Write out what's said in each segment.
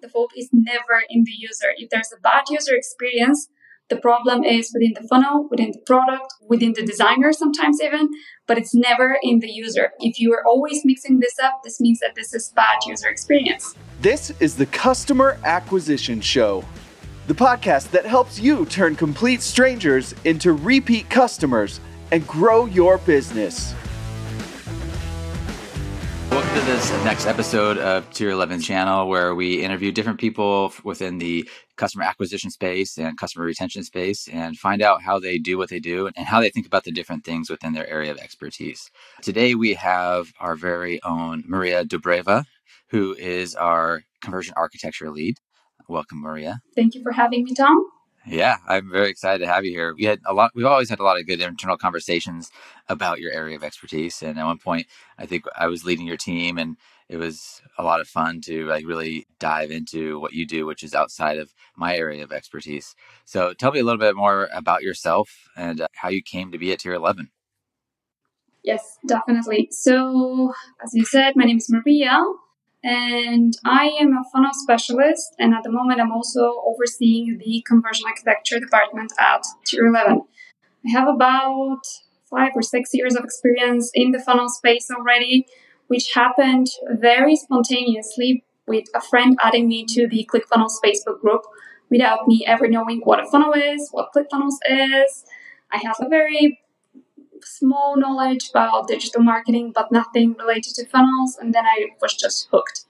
the fault is never in the user. If there's a bad user experience, the problem is within the funnel, within the product, within the designer sometimes even, but it's never in the user. If you are always mixing this up, this means that this is bad user experience. This is the Customer Acquisition Show, the podcast that helps you turn complete strangers into repeat customers and grow your business. To this next episode of Tier 11 channel where we interview different people within the customer acquisition space and customer retention space and find out how they do what they do and how they think about the different things within their area of expertise. Today we have our very own Maria Dobreva, who is our conversion architecture lead. Welcome, Maria. Thank you for having me, Tom. Yeah, I'm very excited to have you here. We had a lot. We've always had a lot of good internal conversations about your area of expertise. And at one point, I think I was leading your team, and it was a lot of fun to like really dive into what you do, which is outside of my area of expertise. So, tell me a little bit more about yourself and uh, how you came to be at Tier 11. Yes, definitely. So, as you said, my name is Maria and I am a funnel specialist. And at the moment, I'm also overseeing the conversion architecture department at Tier 11. I have about five or six years of experience in the funnel space already, which happened very spontaneously with a friend adding me to the ClickFunnels Facebook group without me ever knowing what a funnel is, what ClickFunnels is. I have a very small knowledge about digital marketing, but nothing related to funnels. And then I was just hooked.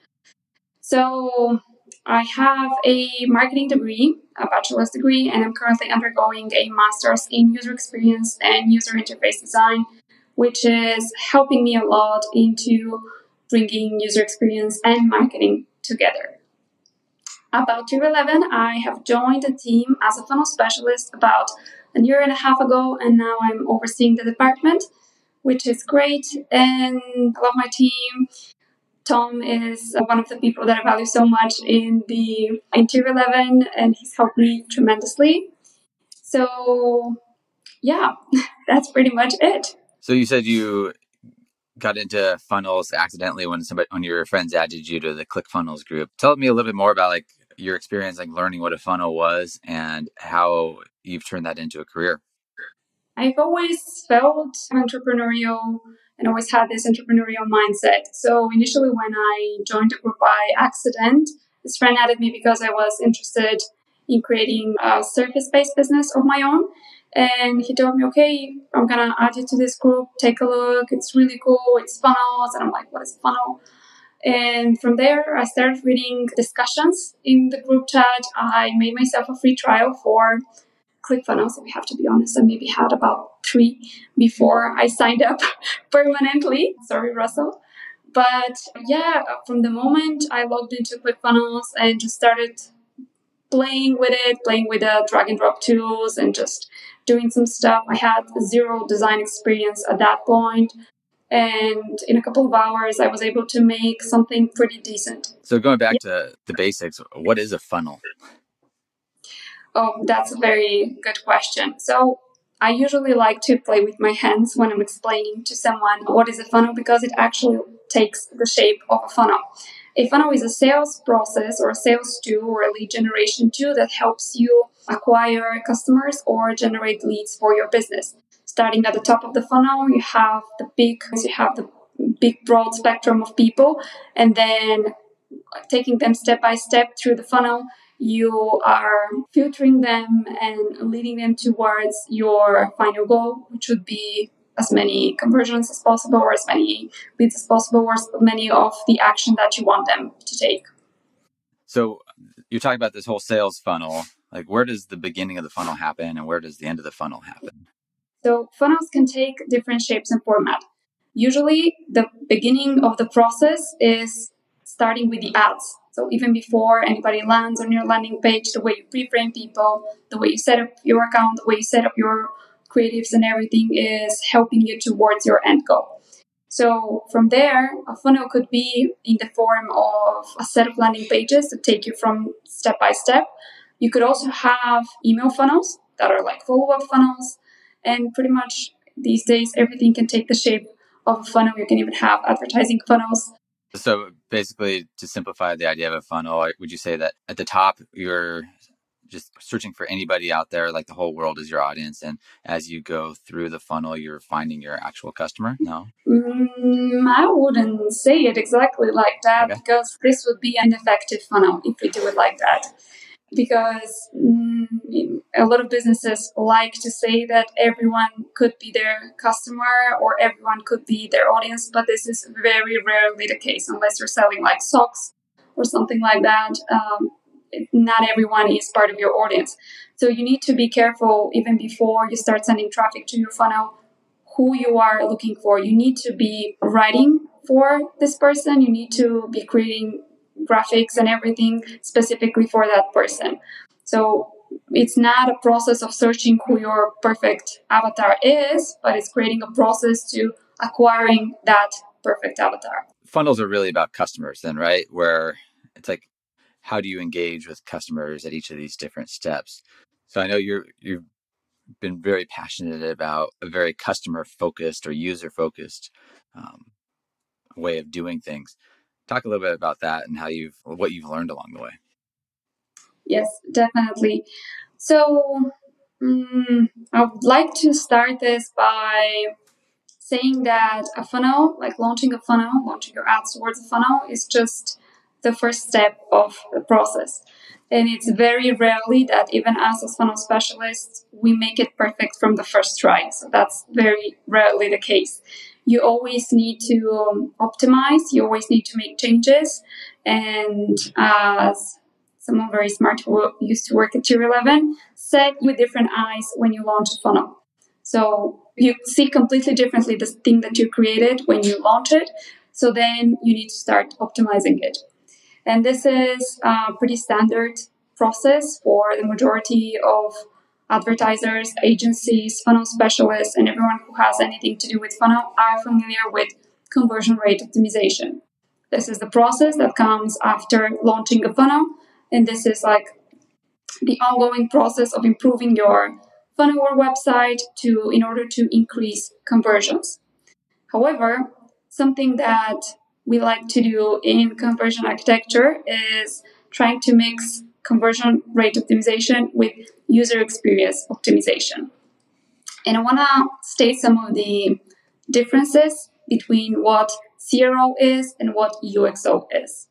So I have a marketing degree, a bachelor's degree, and I'm currently undergoing a master's in user experience and user interface design, which is helping me a lot into bringing user experience and marketing together. About Tier 11, I have joined a team as a funnel specialist about a year and a half ago, and now I'm overseeing the department, which is great. And I love my team. Tom is one of the people that I value so much in the in Tier 11, and he's helped me tremendously. So, yeah, that's pretty much it. So you said you got into funnels accidentally when somebody when your friends added you to the ClickFunnels group. Tell me a little bit more about like your experience like learning what a funnel was and how you've turned that into a career? I've always felt entrepreneurial and always had this entrepreneurial mindset. So initially, when I joined the group by accident, this friend added me because I was interested in creating a service based business of my own. And he told me, okay, I'm gonna add you to this group, take a look, it's really cool, it's funnels. And I'm like, what is funnel? And from there, I started reading discussions in the group chat. I made myself a free trial for ClickFunnels. We have to be honest, I maybe had about three before I signed up permanently. Sorry, Russell. But yeah, from the moment I logged into ClickFunnels and just started playing with it, playing with the drag and drop tools and just doing some stuff. I had zero design experience at that point and in a couple of hours i was able to make something pretty decent. So going back yeah. to the basics what is a funnel? Oh that's a very good question. So i usually like to play with my hands when i'm explaining to someone what is a funnel because it actually takes the shape of a funnel. A funnel is a sales process or a sales tool or a lead generation tool that helps you acquire customers or generate leads for your business starting at the top of the funnel, you have the big, you have the big broad spectrum of people, and then taking them step by step through the funnel, you are filtering them and leading them towards your final goal, which would be as many conversions as possible, or as many leads as possible, or as many of the action that you want them to take. So you're talking about this whole sales funnel. Like, where does the beginning of the funnel happen, and where does the end of the funnel happen? So funnels can take different shapes and format. Usually, the beginning of the process is starting with the ads. So even before anybody lands on your landing page, the way you pre-frame people, the way you set up your account, the way you set up your creatives and everything is helping you towards your end goal. So from there, a funnel could be in the form of a set of landing pages that take you from step by step. You could also have email funnels that are like follow-up funnels and pretty much these days, everything can take the shape of a funnel. You can even have advertising funnels. So basically, to simplify the idea of a funnel, would you say that at the top, you're just searching for anybody out there, like the whole world is your audience. And as you go through the funnel, you're finding your actual customer? No? Mm, I wouldn't say it exactly like that okay. because this would be an effective funnel if we do it like that. Because mm, a lot of businesses like to say that everyone could be their customer or everyone could be their audience, but this is very rarely the case unless you're selling like socks or something like that. Um, not everyone is part of your audience. So you need to be careful even before you start sending traffic to your funnel who you are looking for. You need to be writing for this person. You need to be creating graphics and everything specifically for that person. So it's not a process of searching who your perfect avatar is, but it's creating a process to acquiring that perfect avatar. Funnels are really about customers, then, right? Where it's like how do you engage with customers at each of these different steps? So I know you're you've been very passionate about a very customer focused or user focused um, way of doing things. Talk a little bit about that and how you've what you've learned along the way. Yes, definitely. So um, I would like to start this by saying that a funnel, like launching a funnel, launching your ads towards a funnel, is just the first step of the process. And it's very rarely that even us as funnel specialists, we make it perfect from the first try. So that's very rarely the case. You always need to um, optimize, you always need to make changes. And as someone very smart who used to work at Tier 11 said, with different eyes when you launch a funnel. So you see completely differently the thing that you created when you launch it. So then you need to start optimizing it. And this is a pretty standard process for the majority of advertisers, agencies, funnel specialists, and everyone who has anything to do with funnel are familiar with conversion rate optimization. This is the process that comes after launching a funnel, and this is like the ongoing process of improving your funnel or website to in order to increase conversions. However, something that we like to do in conversion architecture is trying to mix conversion rate optimization with user experience optimization. And I want to state some of the differences between what CRO is and what UXO is.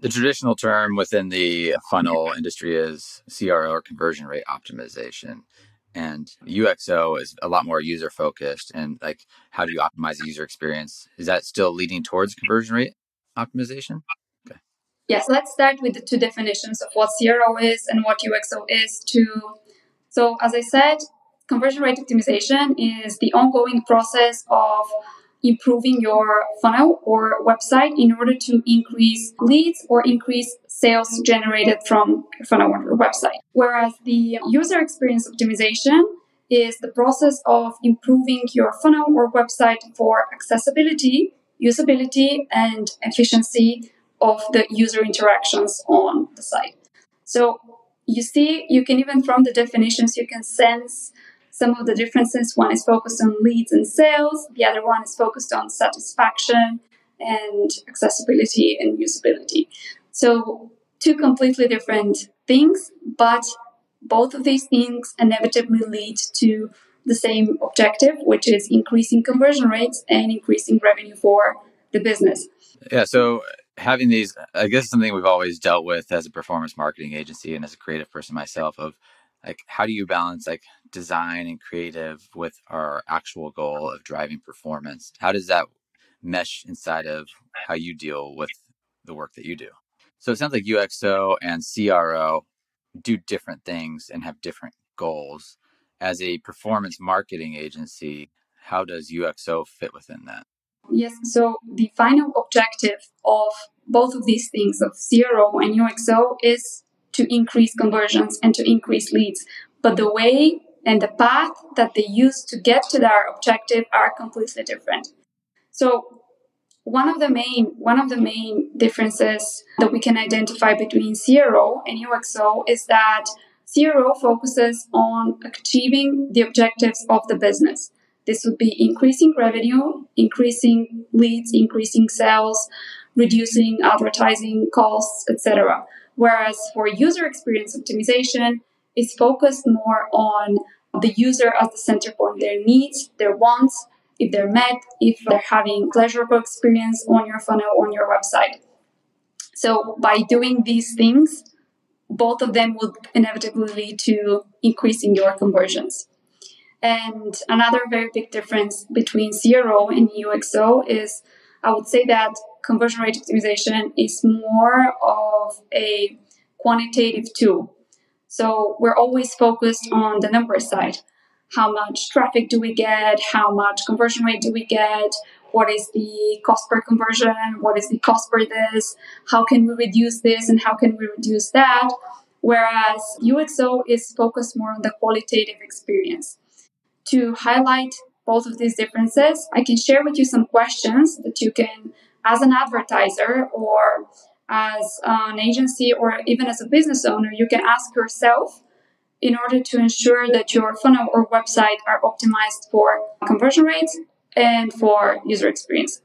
The traditional term within the funnel industry is CRO or conversion rate optimization and UXO is a lot more user focused and like how do you optimize the user experience? Is that still leading towards conversion rate optimization? Yes, let's start with the two definitions of what CRO is and what UXO is to so as I said, conversion rate optimization is the ongoing process of improving your funnel or website in order to increase leads or increase sales generated from your funnel or website. Whereas the user experience optimization is the process of improving your funnel or website for accessibility, usability, and efficiency of the user interactions on the site. So you see, you can even from the definitions, you can sense some of the differences. One is focused on leads and sales, the other one is focused on satisfaction and accessibility and usability. So, two completely different things, but both of these things inevitably lead to the same objective, which is increasing conversion rates and increasing revenue for the business. Yeah. So, having these, I guess, something we've always dealt with as a performance marketing agency and as a creative person myself of like, how do you balance like design and creative with our actual goal of driving performance? How does that mesh inside of how you deal with the work that you do? So it sounds like UXO and CRO do different things and have different goals. As a performance marketing agency, how does UXO fit within that? Yes, so the final objective of both of these things, of CRO and UXO, is to increase conversions and to increase leads. But the way and the path that they use to get to their objective are completely different. So one of the main one of the main differences that we can identify between CRO and UXO is that CRO focuses on achieving the objectives of the business. This would be increasing revenue, increasing leads, increasing sales, reducing advertising costs, etc. Whereas for user experience optimization, it's focused more on the user as the center point, their needs, their wants, if they're met, if they're having pleasurable experience on your funnel, on your website. So by doing these things, both of them will inevitably lead to increasing your conversions. And another very big difference between CRO and UXO is I would say that conversion rate optimization is more of a quantitative tool. So we're always focused on the number side. How much traffic do we get? How much conversion rate do we get? What is the cost per conversion? What is the cost per this? How can we reduce this and how can we reduce that? Whereas UXO is focused more on the qualitative experience. To highlight both of these differences, I can share with you some questions that you can, as an advertiser or as an agency or even as a business owner, you can ask yourself in order to ensure that your funnel or website are optimized for conversion rates and for user experience.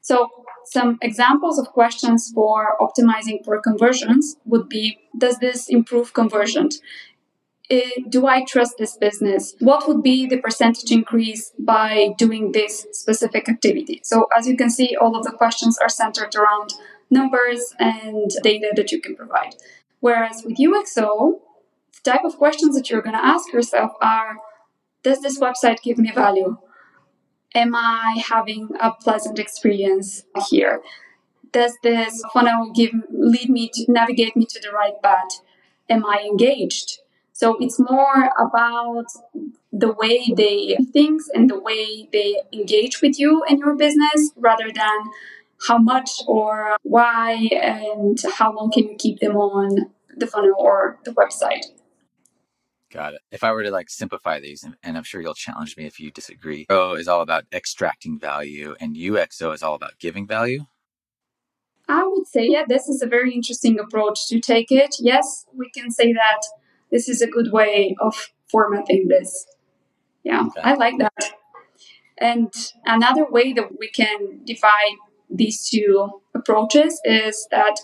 So, some examples of questions for optimizing for conversions would be Does this improve conversion? Do I trust this business? What would be the percentage increase by doing this specific activity? So, as you can see, all of the questions are centered around numbers and data that you can provide. Whereas with UXO, the type of questions that you're going to ask yourself are Does this website give me value? Am I having a pleasant experience here? Does this funnel give lead me to navigate me to the right path? Am I engaged? So it's more about the way they things and the way they engage with you and your business rather than how much or why and how long can you keep them on the funnel or the website. Got it. If I were to like simplify these, and I'm sure you'll challenge me if you disagree, O is all about extracting value and UXO is all about giving value. I would say, yeah, this is a very interesting approach to take it. Yes, we can say that this is a good way of formatting this. Yeah, okay. I like that. And another way that we can divide these two approaches is that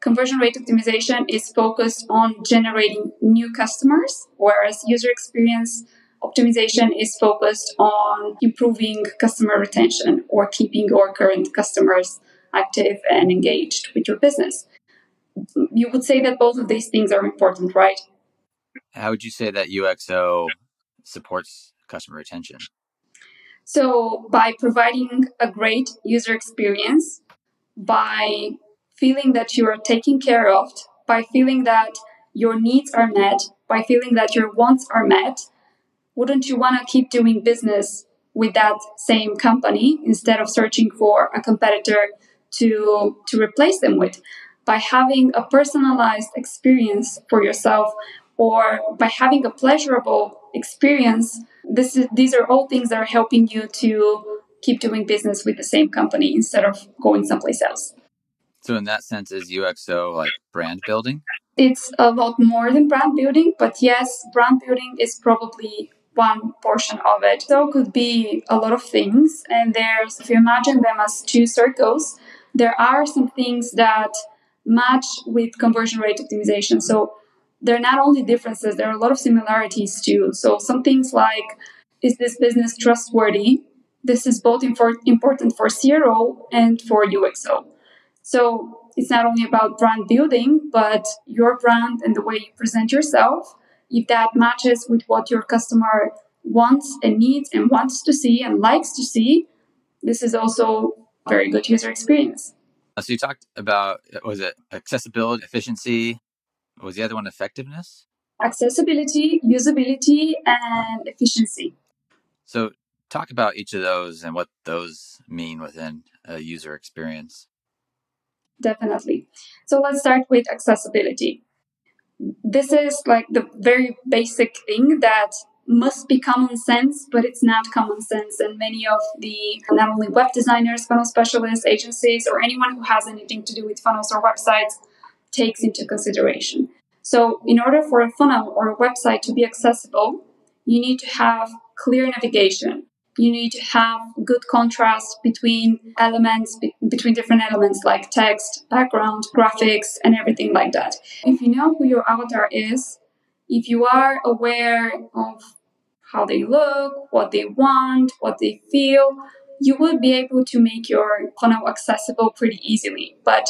conversion rate optimization is focused on generating new customers, whereas user experience optimization is focused on improving customer retention or keeping your current customers active and engaged with your business. You would say that both of these things are important, right? How would you say that UXO supports customer retention? So, by providing a great user experience, by feeling that you are taken care of, by feeling that your needs are met, by feeling that your wants are met, wouldn't you want to keep doing business with that same company instead of searching for a competitor to to replace them with? By having a personalized experience for yourself or by having a pleasurable experience, this is, these are all things that are helping you to keep doing business with the same company instead of going someplace else. So, in that sense, is UXO like brand building? It's a lot more than brand building, but yes, brand building is probably one portion of it. So, it could be a lot of things. And there's, if you imagine them as two circles, there are some things that match with conversion rate optimization. So, there are not only differences, there are a lot of similarities too. So some things like, is this business trustworthy? This is both infor- important for CRO and for UXO. So it's not only about brand building, but your brand and the way you present yourself. If that matches with what your customer wants and needs and wants to see and likes to see, this is also very good user experience. So you talked about was it accessibility, efficiency, was the other one effectiveness? Accessibility, usability, and efficiency. So, talk about each of those and what those mean within a user experience. Definitely. So, let's start with accessibility. This is like the very basic thing that must be common sense, but it's not common sense. And many of the not only web designers, funnel specialists, agencies, or anyone who has anything to do with funnels or websites takes into consideration. So, in order for a funnel or a website to be accessible, you need to have clear navigation. you need to have good contrast between elements be- between different elements like text background graphics and everything like that if you know who your avatar is if you are aware of how they look what they want what they feel you will be able to make your funnel accessible pretty easily but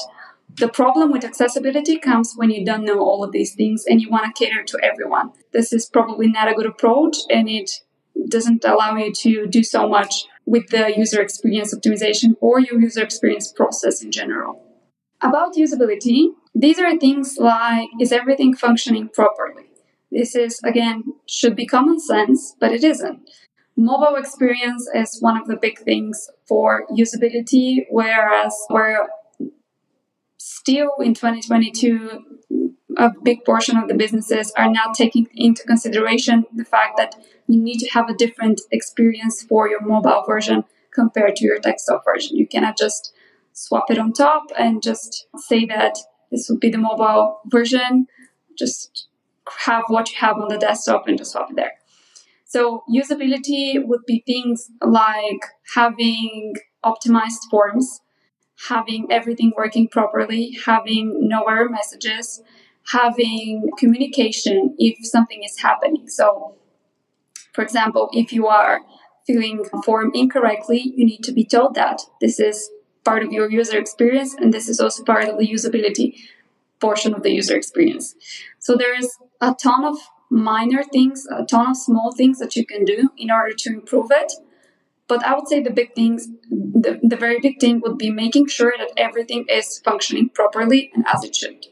the problem with accessibility comes when you don't know all of these things and you want to cater to everyone. This is probably not a good approach and it doesn't allow you to do so much with the user experience optimization or your user experience process in general. About usability, these are things like is everything functioning properly? This is, again, should be common sense, but it isn't. Mobile experience is one of the big things for usability, whereas where still in 2022, a big portion of the businesses are now taking into consideration the fact that you need to have a different experience for your mobile version compared to your desktop version. You cannot just swap it on top and just say that this would be the mobile version. Just have what you have on the desktop and just swap it there. So usability would be things like having optimized forms having everything working properly, having no error messages, having communication if something is happening. So, for example, if you are filling a form incorrectly, you need to be told that this is part of your user experience and this is also part of the usability portion of the user experience. So, there's a ton of minor things, a ton of small things that you can do in order to improve it. But I would say the big things, the, the very big thing would be making sure that everything is functioning properly and as it should.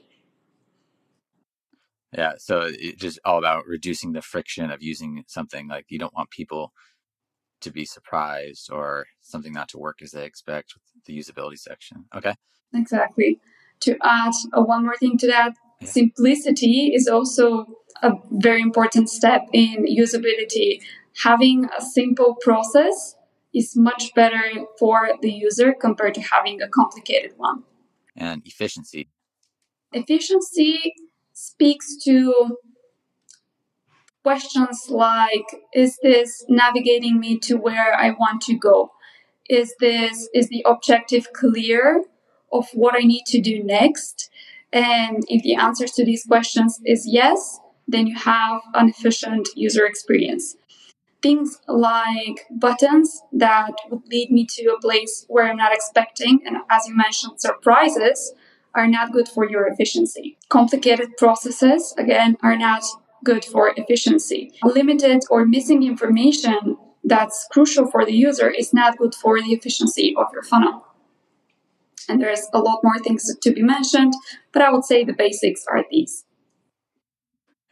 Yeah, so it's just all about reducing the friction of using something. Like you don't want people to be surprised or something not to work as they expect with the usability section. Okay. Exactly. To add uh, one more thing to that, yeah. simplicity is also a very important step in usability. Having a simple process is much better for the user compared to having a complicated one. And efficiency. Efficiency speaks to questions like Is this navigating me to where I want to go? Is this is the objective clear of what I need to do next? And if the answers to these questions is yes, then you have an efficient user experience things like buttons that would lead me to a place where I'm not expecting, and as you mentioned, surprises are not good for your efficiency. Complicated processes, again, are not good for efficiency. Limited or missing information that's crucial for the user is not good for the efficiency of your funnel. And there's a lot more things to be mentioned, but I would say the basics are these.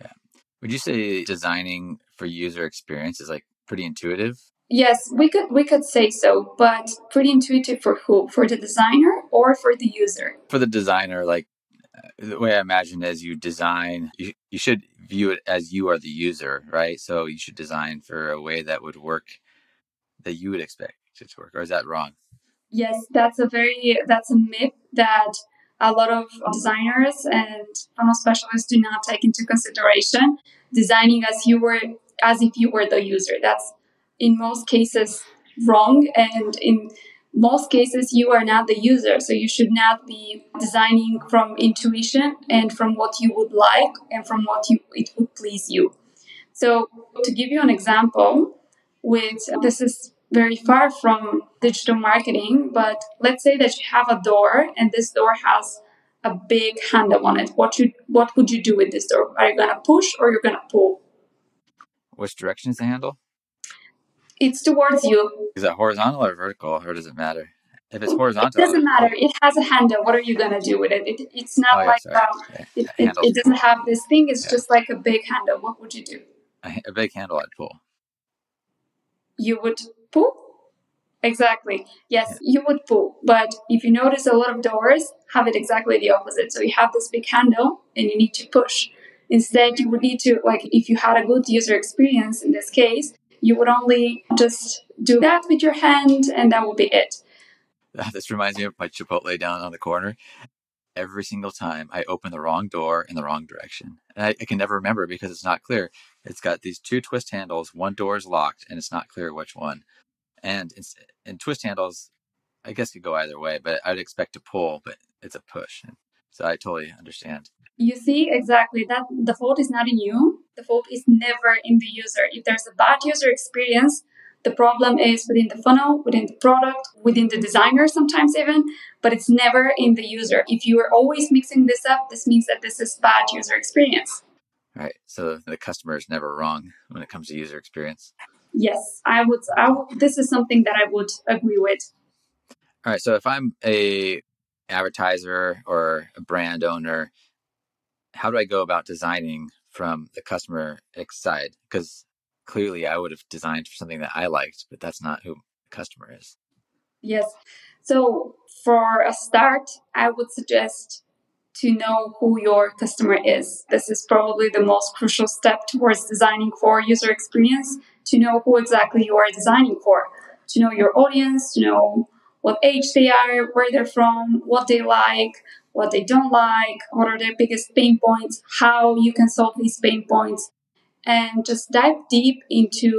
Yeah. Would you say designing for user experience is like pretty intuitive? Yes, we could we could say so, but pretty intuitive for who? For the designer or for the user? For the designer, like the way I imagine as you design, you, you should view it as you are the user, right? So you should design for a way that would work that you would expect it to work. Or is that wrong? Yes, that's a very that's a myth that a lot of designers and funnel specialists do not take into consideration designing as you were as if you were the user that's in most cases wrong and in most cases you are not the user so you should not be designing from intuition and from what you would like and from what you it would please you so to give you an example with this is very far from digital marketing but let's say that you have a door and this door has a big handle on it, what you what would you do with this door? Are you gonna push or you're gonna pull? Which direction is the handle? It's towards you. Is that horizontal or vertical, or does it matter? If it's horizontal, it doesn't matter. It has a handle. What are you gonna do with it? it it's not oh, yeah, like um, it, it, it, doesn't have this thing. It's yeah. just like a big handle. What would you do? A, a big handle, I'd pull. You would pull. Exactly. Yes, yeah. you would pull. But if you notice a lot of doors have it exactly the opposite. So you have this big handle and you need to push. Instead, you would need to, like, if you had a good user experience in this case, you would only just do that with your hand and that would be it. This reminds me of my Chipotle down on the corner. Every single time I open the wrong door in the wrong direction. And I, I can never remember because it's not clear. It's got these two twist handles. One door is locked and it's not clear which one. And and twist handles, I guess could go either way, but I'd expect to pull, but it's a push. So I totally understand. You see exactly that the fault is not in you. The fault is never in the user. If there's a bad user experience, the problem is within the funnel, within the product, within the designer sometimes even, but it's never in the user. If you are always mixing this up, this means that this is bad user experience. Right. So the customer is never wrong when it comes to user experience. Yes, I would. I would. This is something that I would agree with. All right. So if I'm a advertiser or a brand owner, how do I go about designing from the customer side? Because clearly I would have designed for something that I liked, but that's not who the customer is. Yes. So for a start, I would suggest to know who your customer is. This is probably the most crucial step towards designing for user experience to know who exactly you are designing for, to know your audience, to know what age they are, where they're from, what they like, what they don't like, what are their biggest pain points, how you can solve these pain points, and just dive deep into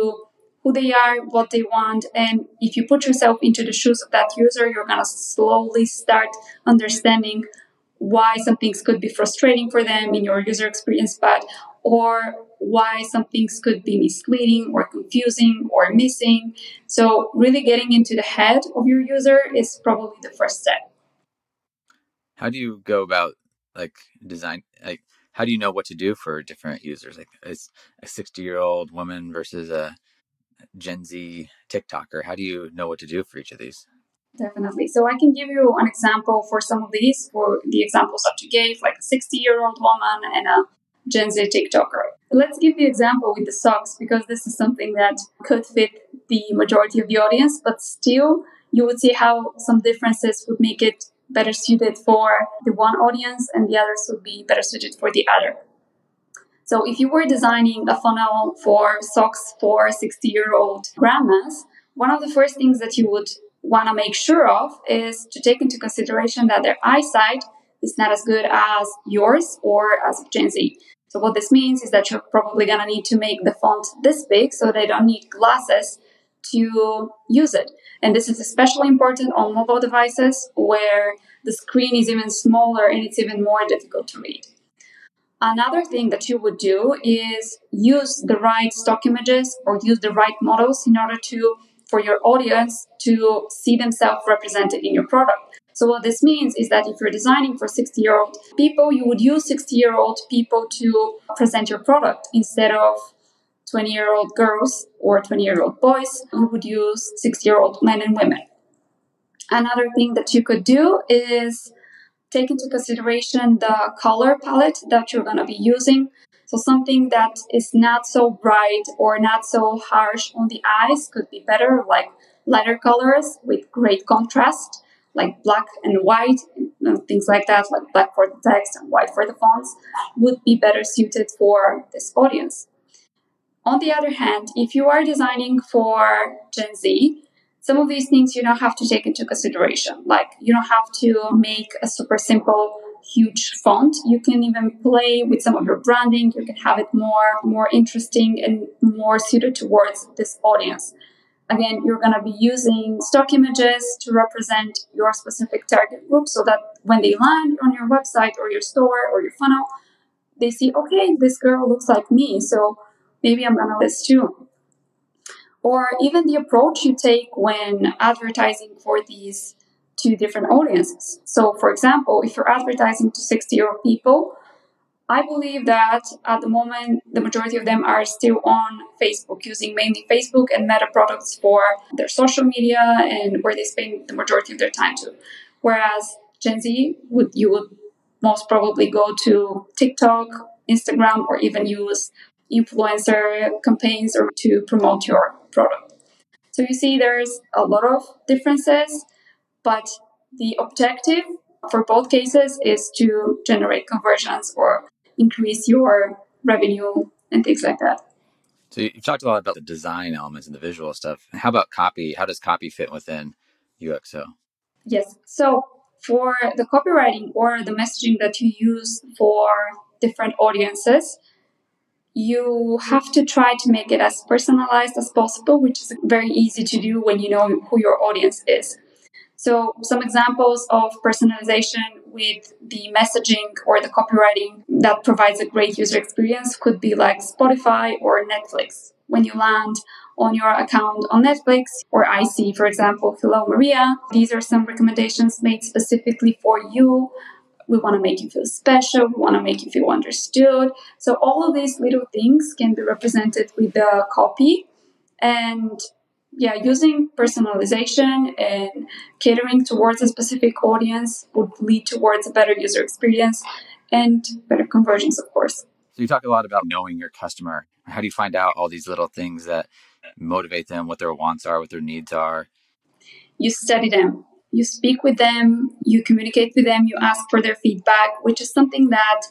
who they are, what they want. And if you put yourself into the shoes of that user, you're going to slowly start understanding why some things could be frustrating for them in your user experience path or why some things could be misleading or confusing or missing. So, really getting into the head of your user is probably the first step. How do you go about like design? Like, how do you know what to do for different users? Like, is a 60 year old woman versus a Gen Z TikToker? How do you know what to do for each of these? Definitely. So I can give you an example for some of these, for the examples that you gave, like a 60 year old woman and a Gen Z TikToker. Let's give the example with the socks because this is something that could fit the majority of the audience, but still you would see how some differences would make it better suited for the one audience and the others would be better suited for the other. So if you were designing a funnel for socks for 60 year old grandmas, one of the first things that you would want to make sure of is to take into consideration that their eyesight is not as good as yours or as Gen Z. So what this means is that you're probably going to need to make the font this big so they don't need glasses to use it. And this is especially important on mobile devices where the screen is even smaller and it's even more difficult to read. Another thing that you would do is use the right stock images or use the right models in order to for your audience to see themselves represented in your product. So what this means is that if you're designing for 60 year old people, you would use 60 year old people to present your product instead of 20 year old girls or 20 year old boys. You would use 60 year old men and women. Another thing that you could do is take into consideration the color palette that you're going to be using. So something that is not so bright or not so harsh on the eyes could be better, like lighter colors with great contrast, like black and white, and things like that, like black for the text and white for the fonts, would be better suited for this audience. On the other hand, if you are designing for Gen Z, some of these things you don't have to take into consideration. Like you don't have to make a super simple huge font. You can even play with some of your branding. You can have it more more interesting and more suited towards this audience. Again, you're going to be using stock images to represent your specific target group so that when they land on your website or your store or your funnel, they see, okay, this girl looks like me, so maybe I'm to list too. Or even the approach you take when advertising for these two different audiences. So, for example, if you're advertising to 60 year old people, I believe that at the moment, the majority of them are still on Facebook, using mainly Facebook and Meta products for their social media and where they spend the majority of their time to. Whereas Gen Z would you would most probably go to TikTok, Instagram, or even use influencer campaigns or to promote your product. So you see, there's a lot of differences but the objective for both cases is to generate conversions or increase your revenue and things like that. So you've talked a lot about the design elements and the visual stuff. How about copy? How does copy fit within UXO? Yes. So for the copywriting or the messaging that you use for different audiences, you have to try to make it as personalized as possible, which is very easy to do when you know who your audience is. So, some examples of personalization with the messaging or the copywriting that provides a great user experience could be like Spotify or Netflix. When you land on your account on Netflix or I see, for example, Hello Maria, these are some recommendations made specifically for you we want to make you feel special. We want to make you feel understood. So all of these little things can be represented with the copy. And yeah, using personalization and catering towards a specific audience would lead towards a better user experience and better conversions, of course. So you talk a lot about knowing your customer. How do you find out all these little things that motivate them, what their wants are, what their needs are? You study them you speak with them, you communicate with them, you ask for their feedback, which is something that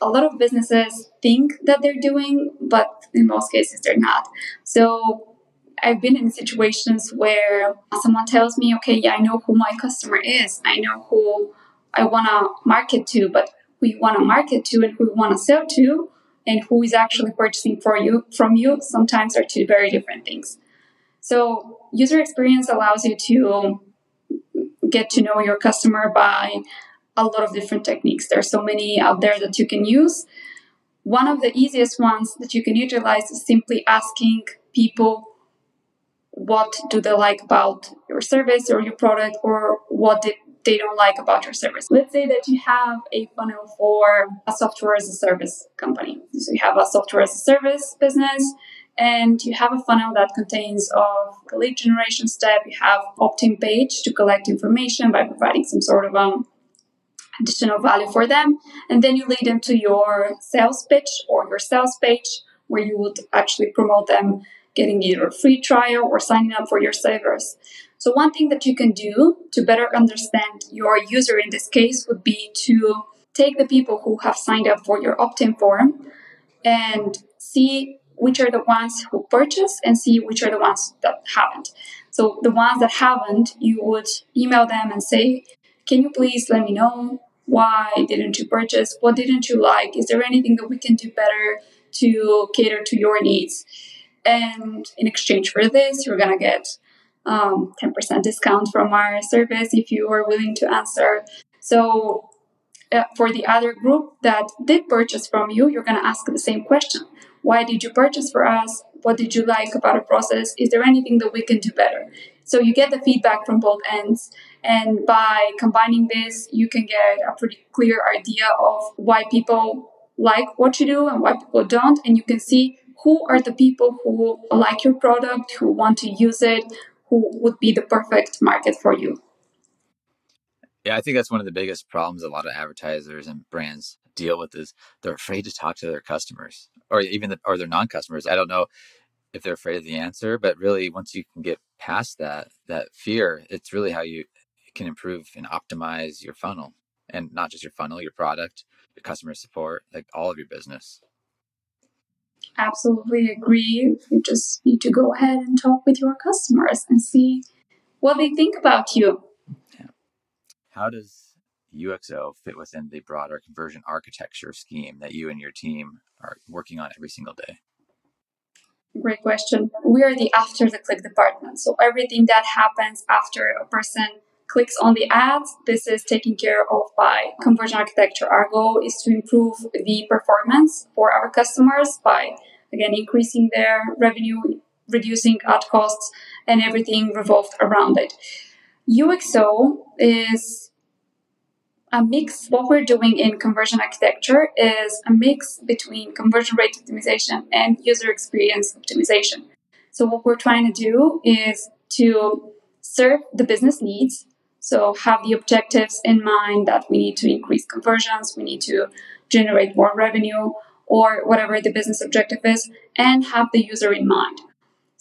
a lot of businesses think that they're doing, but in most cases they're not. So I've been in situations where someone tells me, okay, yeah, I know who my customer is, I know who I want to market to, but who you want to market to and who you want to sell to and who is actually purchasing for you from you sometimes are two very different things. So user experience allows you to get to know your customer by a lot of different techniques. There are so many out there that you can use. One of the easiest ones that you can utilize is simply asking people what do they like about your service or your product or what did they don't like about your service. Let's say that you have a funnel for a software as a service company. So you have a software as a service business and you have a funnel that contains of a lead generation step. You have opt-in page to collect information by providing some sort of um, additional value for them. And then you lead them to your sales pitch or your sales page where you would actually promote them getting either a free trial or signing up for your service. So one thing that you can do to better understand your user in this case would be to take the people who have signed up for your opt-in form and see which are the ones who purchase and see which are the ones that haven't. So the ones that haven't, you would email them and say, "Can you please let me know why didn't you purchase? What didn't you like? Is there anything that we can do better to cater to your needs?" And in exchange for this, you're gonna get um, 10% discount from our service if you are willing to answer. So uh, for the other group that did purchase from you, you're to ask the same question. Why did you purchase for us? What did you like about our process? Is there anything that we can do better? So you get the feedback from both ends. And by combining this, you can get a pretty clear idea of why people like what you do and why people don't. And you can see who are the people who like your product, who want to use it, who would be the perfect market for you. Yeah, I think that's one of the biggest problems a lot of advertisers and brands deal with is they're afraid to talk to their customers or even the, or their non-customers. I don't know if they're afraid of the answer, but really once you can get past that that fear, it's really how you can improve and optimize your funnel and not just your funnel, your product, your customer support, like all of your business. Absolutely agree. You just need to go ahead and talk with your customers and see what they think about you Yeah. how does UXO fit within the broader conversion architecture scheme that you and your team are working on every single day? Great question. We are the after the click department. So everything that happens after a person clicks on the ads, this is taken care of by conversion architecture. Our goal is to improve the performance for our customers by again increasing their revenue, reducing ad costs, and everything revolved around it. UXO is a mix. What we're doing in conversion architecture is a mix between conversion rate optimization and user experience optimization. So, what we're trying to do is to serve the business needs. So, have the objectives in mind that we need to increase conversions, we need to generate more revenue, or whatever the business objective is, and have the user in mind.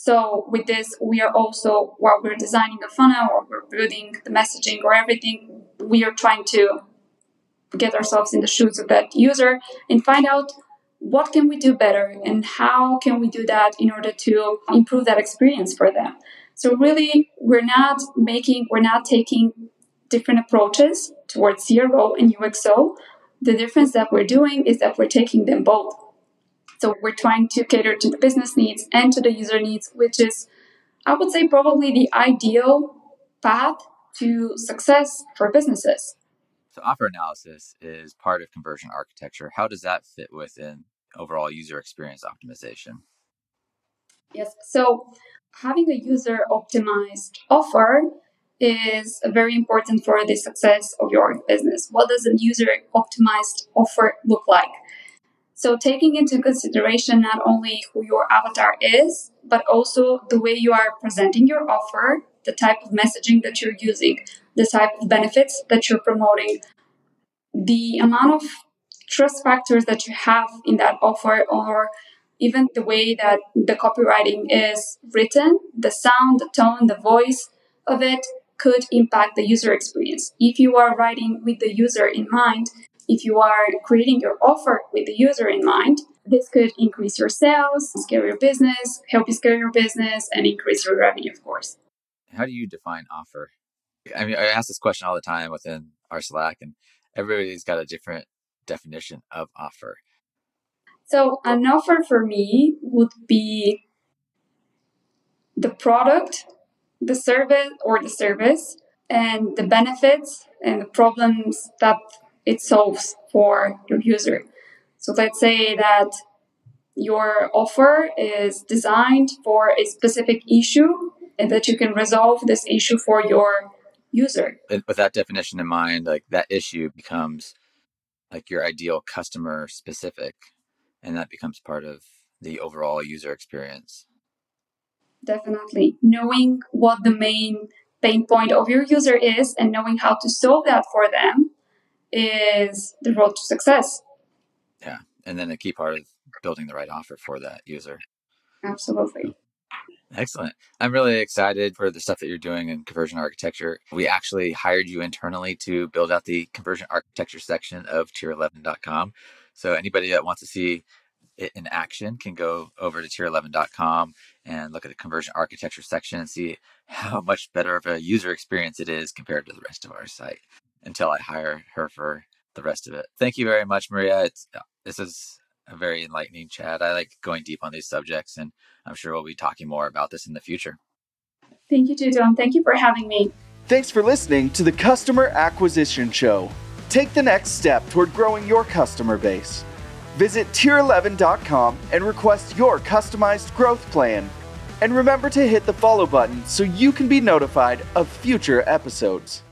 So with this, we are also, while we're designing a funnel or we're building the messaging or everything, we are trying to get ourselves in the shoes of that user and find out what can we do better and how can we do that in order to improve that experience for them. So really, we're not making, we're not taking different approaches towards CRO and UXO. The difference that we're doing is that we're taking them both So we're trying to cater to the business needs and to the user needs, which is, I would say, probably the ideal path to success for businesses. So offer analysis is part of conversion architecture. How does that fit within overall user experience optimization? Yes. So having a user optimized offer is very important for the success of your business. What does a user optimized offer look like? So, taking into consideration not only who your avatar is, but also the way you are presenting your offer, the type of messaging that you're using, the type of benefits that you're promoting, the amount of trust factors that you have in that offer, or even the way that the copywriting is written, the sound, the tone, the voice of it could impact the user experience. If you are writing with the user in mind, if you are creating your offer with the user in mind, this could increase your sales, scale your business, help you scale your business, and increase your revenue, of course. How do you define offer? I mean, I ask this question all the time within our Slack, and everybody's got a different definition of offer. So, an offer for me would be the product, the service, or the service, and the benefits and the problems that it solves for your user. So let's say that your offer is designed for a specific issue and that you can resolve this issue for your user. And with that definition in mind, like that issue becomes like your ideal customer specific and that becomes part of the overall user experience. Definitely. Knowing what the main pain point of your user is and knowing how to solve that for them is the road to success. Yeah. And then a key part of building the right offer for that user. Absolutely. Excellent. I'm really excited for the stuff that you're doing in conversion architecture. We actually hired you internally to build out the conversion architecture section of tier11.com. So anybody that wants to see it in action can go over to tier11.com and look at the conversion architecture section and see how much better of a user experience it is compared to the rest of our site until I hire her for the rest of it. Thank you very much, Maria. It's, uh, this is a very enlightening chat. I like going deep on these subjects, and I'm sure we'll be talking more about this in the future. Thank you, Tom. Thank you for having me. Thanks for listening to the Customer Acquisition Show. Take the next step toward growing your customer base. Visit tier11.com and request your customized growth plan. And remember to hit the follow button so you can be notified of future episodes.